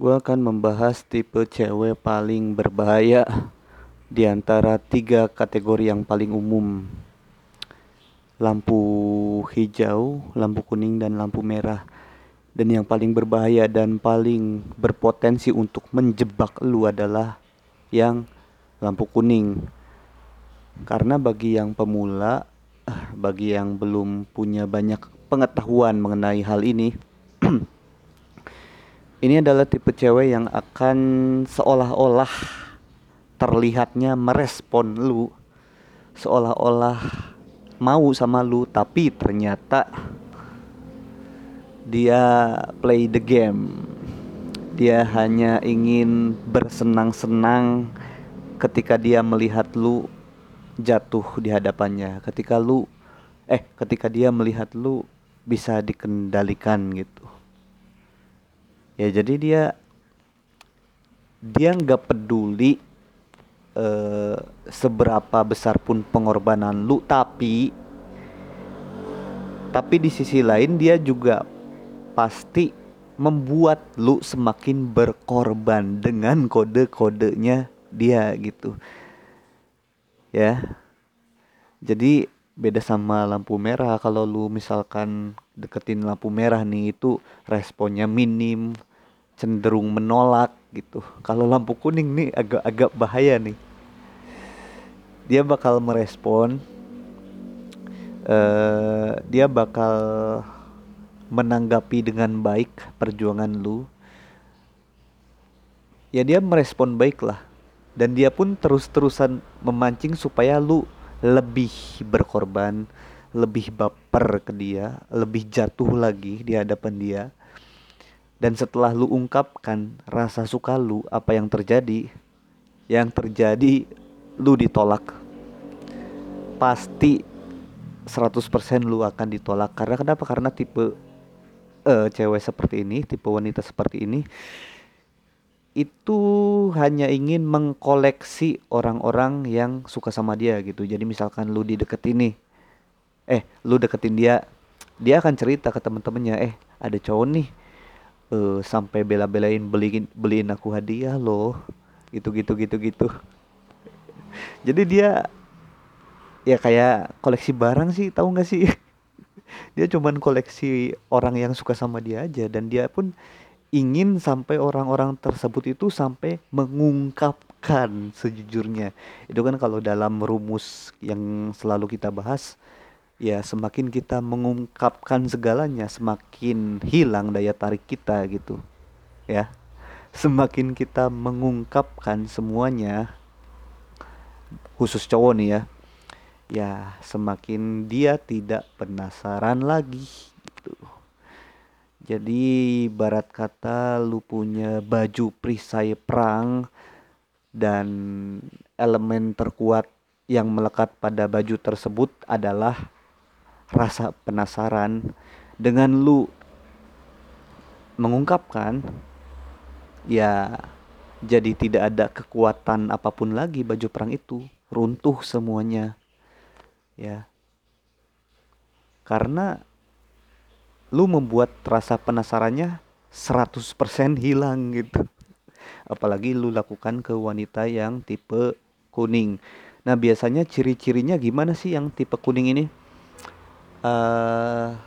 Gue akan membahas tipe cewek paling berbahaya di antara tiga kategori yang paling umum. Lampu hijau, lampu kuning, dan lampu merah. Dan yang paling berbahaya dan paling berpotensi untuk menjebak lu adalah yang lampu kuning. Karena bagi yang pemula, bagi yang belum punya banyak pengetahuan mengenai hal ini, ini adalah tipe cewek yang akan seolah-olah terlihatnya merespon lu seolah-olah mau sama lu tapi ternyata dia play the game. Dia hanya ingin bersenang-senang ketika dia melihat lu jatuh di hadapannya ketika lu eh ketika dia melihat lu bisa dikendalikan gitu ya jadi dia dia nggak peduli uh, seberapa besar pun pengorbanan lu tapi tapi di sisi lain dia juga pasti membuat lu semakin berkorban dengan kode-kodenya dia gitu. Ya. Jadi beda sama lampu merah. Kalau lu misalkan deketin lampu merah nih itu responnya minim cenderung menolak gitu. Kalau lampu kuning nih agak-agak bahaya nih. Dia bakal merespon uh, dia bakal menanggapi dengan baik perjuangan lu. Ya dia merespon baik lah. Dan dia pun terus-terusan memancing supaya lu lebih berkorban, lebih baper ke dia, lebih jatuh lagi di hadapan dia. Dan setelah lu ungkapkan rasa suka lu, apa yang terjadi? Yang terjadi lu ditolak. Pasti 100% lu akan ditolak. Karena kenapa? Karena tipe uh, cewek seperti ini, tipe wanita seperti ini itu hanya ingin mengkoleksi orang-orang yang suka sama dia gitu. Jadi misalkan lu di deket ini, eh lu deketin dia, dia akan cerita ke temen-temennya, eh ada cowok nih, uh, sampai bela-belain beliin beliin aku hadiah loh, gitu gitu gitu gitu. Jadi dia ya kayak koleksi barang sih, tahu nggak sih? dia cuman koleksi orang yang suka sama dia aja dan dia pun ingin sampai orang-orang tersebut itu sampai mengungkapkan sejujurnya. Itu kan kalau dalam rumus yang selalu kita bahas, ya semakin kita mengungkapkan segalanya, semakin hilang daya tarik kita gitu. Ya. Semakin kita mengungkapkan semuanya khusus cowok nih ya. Ya, semakin dia tidak penasaran lagi gitu. Jadi barat kata lu punya baju perisai perang dan elemen terkuat yang melekat pada baju tersebut adalah rasa penasaran dengan lu mengungkapkan ya jadi tidak ada kekuatan apa pun lagi baju perang itu runtuh semuanya ya karena lu membuat rasa penasarannya 100% hilang gitu. Apalagi lu lakukan ke wanita yang tipe kuning. Nah biasanya ciri-cirinya gimana sih yang tipe kuning ini? Uh,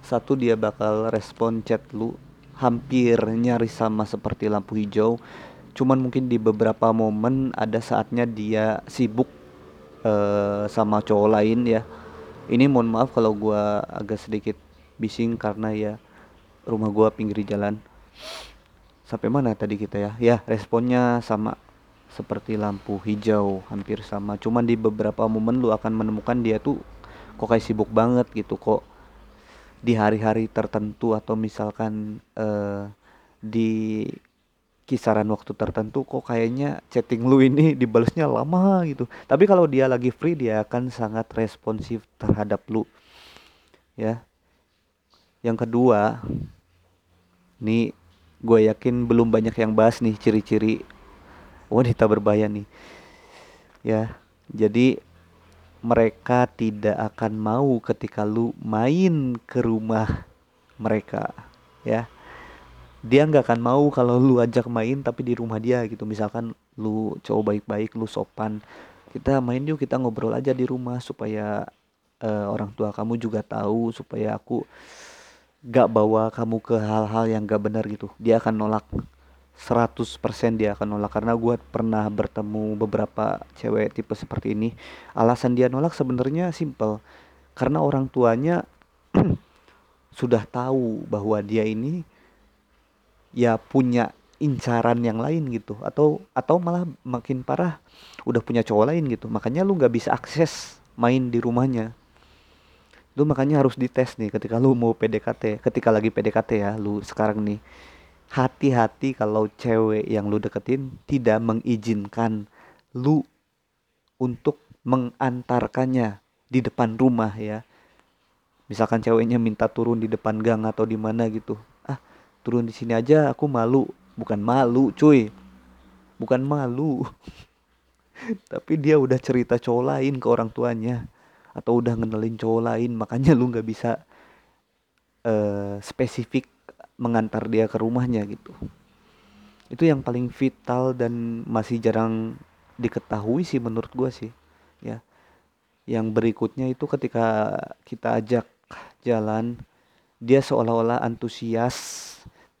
satu dia bakal respon chat lu hampir nyaris sama seperti lampu hijau. Cuman mungkin di beberapa momen ada saatnya dia sibuk uh, sama cowok lain ya. Ini mohon maaf kalau gue agak sedikit bising karena ya rumah gua pinggir jalan sampai mana tadi kita ya ya responnya sama seperti lampu hijau hampir sama cuman di beberapa momen lu akan menemukan dia tuh kok kayak sibuk banget gitu kok di hari-hari tertentu atau misalkan uh, di kisaran waktu tertentu kok kayaknya chatting lu ini dibalasnya lama gitu. Tapi kalau dia lagi free dia akan sangat responsif terhadap lu. Ya. Yang kedua nih gue yakin belum banyak yang bahas nih ciri-ciri wanita berbahaya nih. Ya. Jadi mereka tidak akan mau ketika lu main ke rumah mereka ya. Dia nggak akan mau kalau lu ajak main tapi di rumah dia gitu. Misalkan lu cowok baik-baik lu sopan kita main yuk kita ngobrol aja di rumah supaya uh, orang tua kamu juga tahu supaya aku gak bawa kamu ke hal-hal yang gak benar gitu. Dia akan nolak 100% dia akan nolak. Karena gue pernah bertemu beberapa cewek tipe seperti ini alasan dia nolak sebenarnya simple karena orang tuanya sudah tahu bahwa dia ini ya punya incaran yang lain gitu. Atau atau malah makin parah udah punya cowok lain gitu. Makanya lu nggak bisa akses main di rumahnya. Lu makanya harus dites nih ketika lu mau PDKT ketika lagi PDKT ya lu sekarang nih hati-hati kalau cewek yang lu deketin tidak mengizinkan lu untuk mengantarkannya di depan rumah ya. Misalkan ceweknya minta turun di depan gang atau di mana gitu. Turun di sini aja aku malu. Bukan malu cuy. Bukan malu. Tapi dia udah cerita cowok lain ke orang tuanya. Atau udah ngenalin cowok lain makanya lu nggak bisa uh, spesifik mengantar dia ke rumahnya gitu itu yang paling vital dan masih jarang diketahui sih menurut gua sih ya yang berikutnya itu ketika kita ajak jalan dia seolah-olah antusias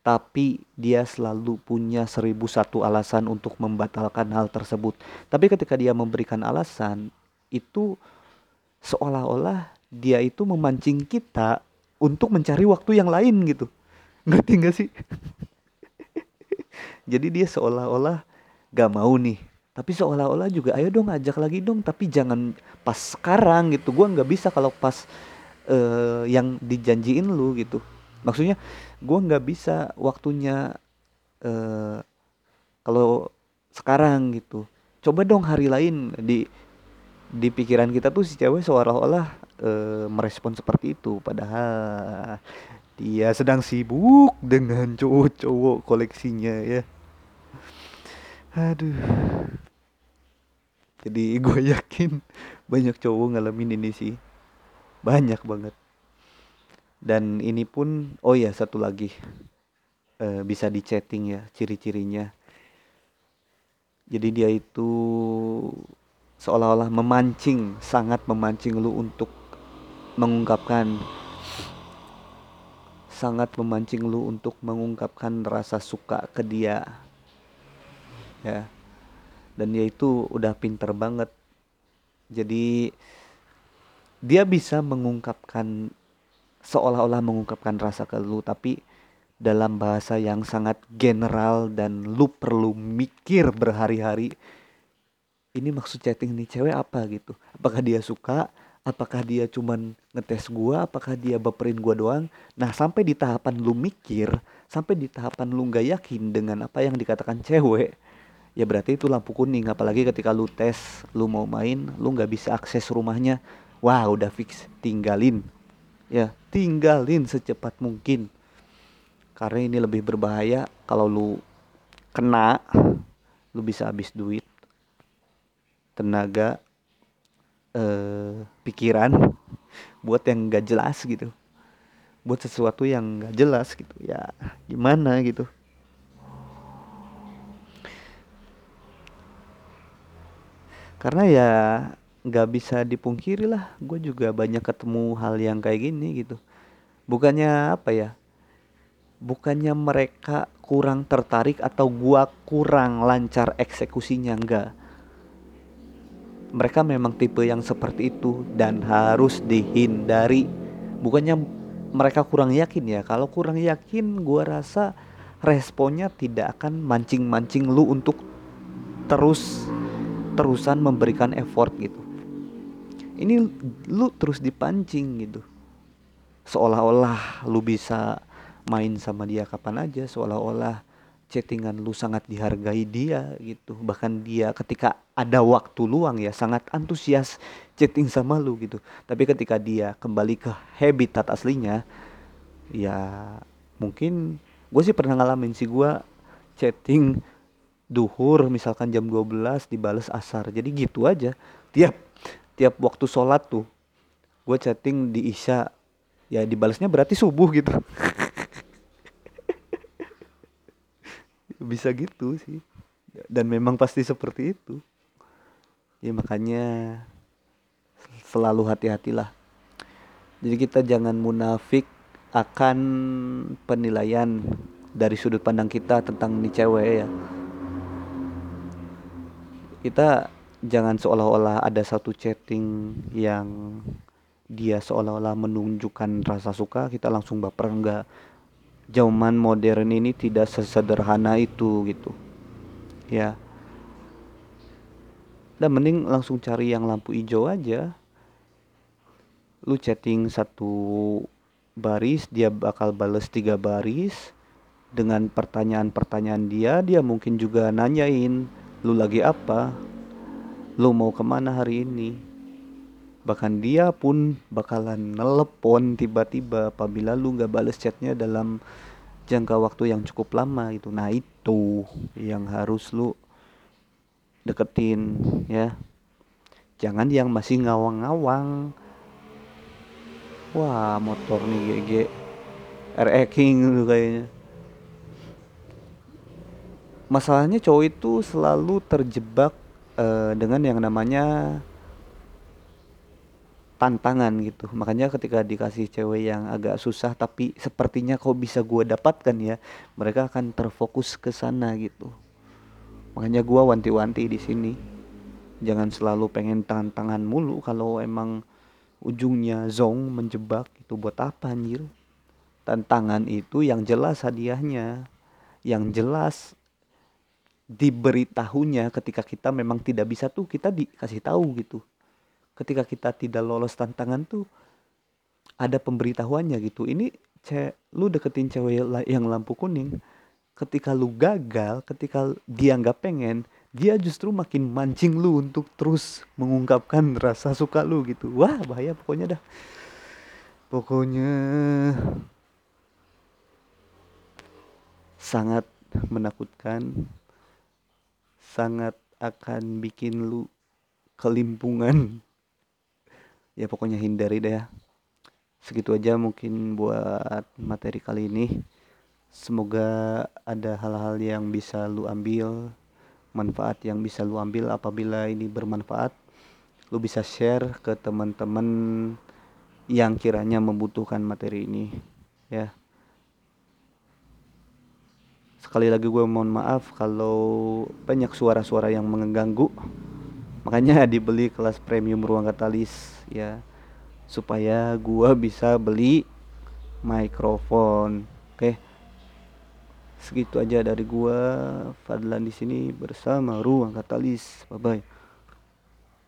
tapi dia selalu punya seribu satu alasan untuk membatalkan hal tersebut. Tapi ketika dia memberikan alasan, itu seolah-olah dia itu memancing kita untuk mencari waktu yang lain gitu. Ngerti gak sih? Jadi dia seolah-olah gak mau nih. Tapi seolah-olah juga ayo dong ajak lagi dong. Tapi jangan pas sekarang gitu. Gua nggak bisa kalau pas uh, yang dijanjiin lu gitu. Maksudnya gue nggak bisa waktunya uh, kalau sekarang gitu coba dong hari lain di di pikiran kita tuh si cewek seolah-olah uh, merespon seperti itu padahal dia sedang sibuk dengan cowok-cowok koleksinya ya. Aduh. Jadi gue yakin banyak cowok ngalamin ini sih. Banyak banget. Dan ini pun oh ya satu lagi. Uh, bisa di chatting ya ciri-cirinya. Jadi dia itu seolah-olah memancing sangat memancing lu untuk mengungkapkan sangat memancing lu untuk mengungkapkan rasa suka ke dia. Ya. Dan dia itu udah pinter banget. Jadi dia bisa mengungkapkan seolah-olah mengungkapkan rasa ke lu tapi dalam bahasa yang sangat general dan lu perlu mikir berhari-hari ini maksud chatting nih cewek apa? gitu. Apakah dia suka apakah dia cuman ngetes gua? Apakah dia baperin gua doang? Nah sampai di tahapan lu mikir sampai di tahapan lu nggak yakin dengan apa yang dikatakan cewek ya berarti itu lampu kuning. Apalagi ketika lu tes lu mau main lu nggak bisa akses rumahnya. Wah udah fix. Tinggalin. Ya tinggalin secepat mungkin. Karena ini lebih berbahaya kalau lu kena lu bisa habis duit tenaga eh, pikiran buat yang gak jelas gitu. Buat sesuatu yang gak jelas gitu. Ya gimana gitu? Karena ya nggak bisa dipungkiri lah gue juga banyak ketemu hal yang kayak gini gitu. Bukannya apa ya? Bukannya mereka kurang tertarik atau gua kurang lancar eksekusinya enggak mereka memang tipe yang seperti itu dan harus dihindari. Bukannya mereka kurang yakin ya. Kalau kurang yakin gua rasa responnya tidak akan mancing-mancing lu untuk terus terusan memberikan effort gitu. Ini lu terus dipancing gitu. Seolah-olah lu bisa main sama dia kapan aja seolah-olah chattingan lu sangat dihargai dia gitu. Bahkan dia ketika ada waktu luang ya sangat antusias chatting sama lu gitu. Tapi ketika dia kembali ke habitat aslinya ya mungkin gue sih pernah ngalamin sih gue chatting duhur misalkan jam 12 dibales asar. Jadi gitu aja. Tiap tiap waktu sholat tuh gue chatting di isya. Ya dibalasnya berarti subuh gitu bisa gitu sih. Dan memang pasti seperti itu. Ya makanya selalu hati-hatilah. Jadi kita jangan munafik akan penilaian dari sudut pandang kita tentang nih cewek ya. Kita jangan seolah-olah ada satu chatting yang dia seolah-olah menunjukkan rasa suka kita langsung baper enggak zaman modern ini tidak sesederhana itu gitu. Ya. Dan mending langsung cari yang lampu hijau aja. Lu chatting satu baris dia bakal bales tiga baris. Dengan pertanyaan-pertanyaan dia dia mungkin juga nanyain lu lagi apa? Lu mau ke mana hari ini bahkan dia pun bakalan nelepon tiba-tiba apabila lu nggak balas chatnya dalam jangka waktu yang cukup lama itu nah itu yang harus lu deketin ya. Jangan yang masih ngawang-ngawang. Wah motor nih GG RE King tuh kayaknya. Masalahnya cowok itu selalu terjebak uh, dengan yang namanya tantangan gitu. Makanya ketika dikasih cewek yang agak susah tapi sepertinya kok bisa gue dapatkan ya mereka akan terfokus ke sana gitu. Makanya gue wanti-wanti di sini. Jangan selalu pengen tantangan mulu kalau emang ujungnya zong menjebak itu buat apa anjir? Tantangan itu yang jelas hadiahnya. Yang jelas diberitahunya ketika kita memang tidak bisa tuh kita dikasih tahu gitu ketika kita tidak lolos tantangan tuh ada pemberitahuannya gitu. Ini ce lu deketin cewek yang lampu kuning ketika lu gagal ketika dia nggak pengen dia justru makin mancing lu untuk terus mengungkapkan rasa suka lu gitu. Wah bahaya pokoknya dah. Pokoknya sangat menakutkan sangat akan bikin lu kelimpungan ya pokoknya hindari deh ya. Segitu aja mungkin buat materi kali ini. Semoga ada hal-hal yang bisa lu ambil manfaat yang bisa lu ambil apabila ini bermanfaat. Lu bisa share ke teman-teman yang kiranya membutuhkan materi ini ya. Sekali lagi gue mohon maaf kalau banyak suara-suara yang mengganggu. Makanya dibeli kelas premium ruang katalis ya supaya gua bisa beli mikrofon. Oke segitu aja dari gua. Fadlan di sini bersama ruang katalis. Bye bye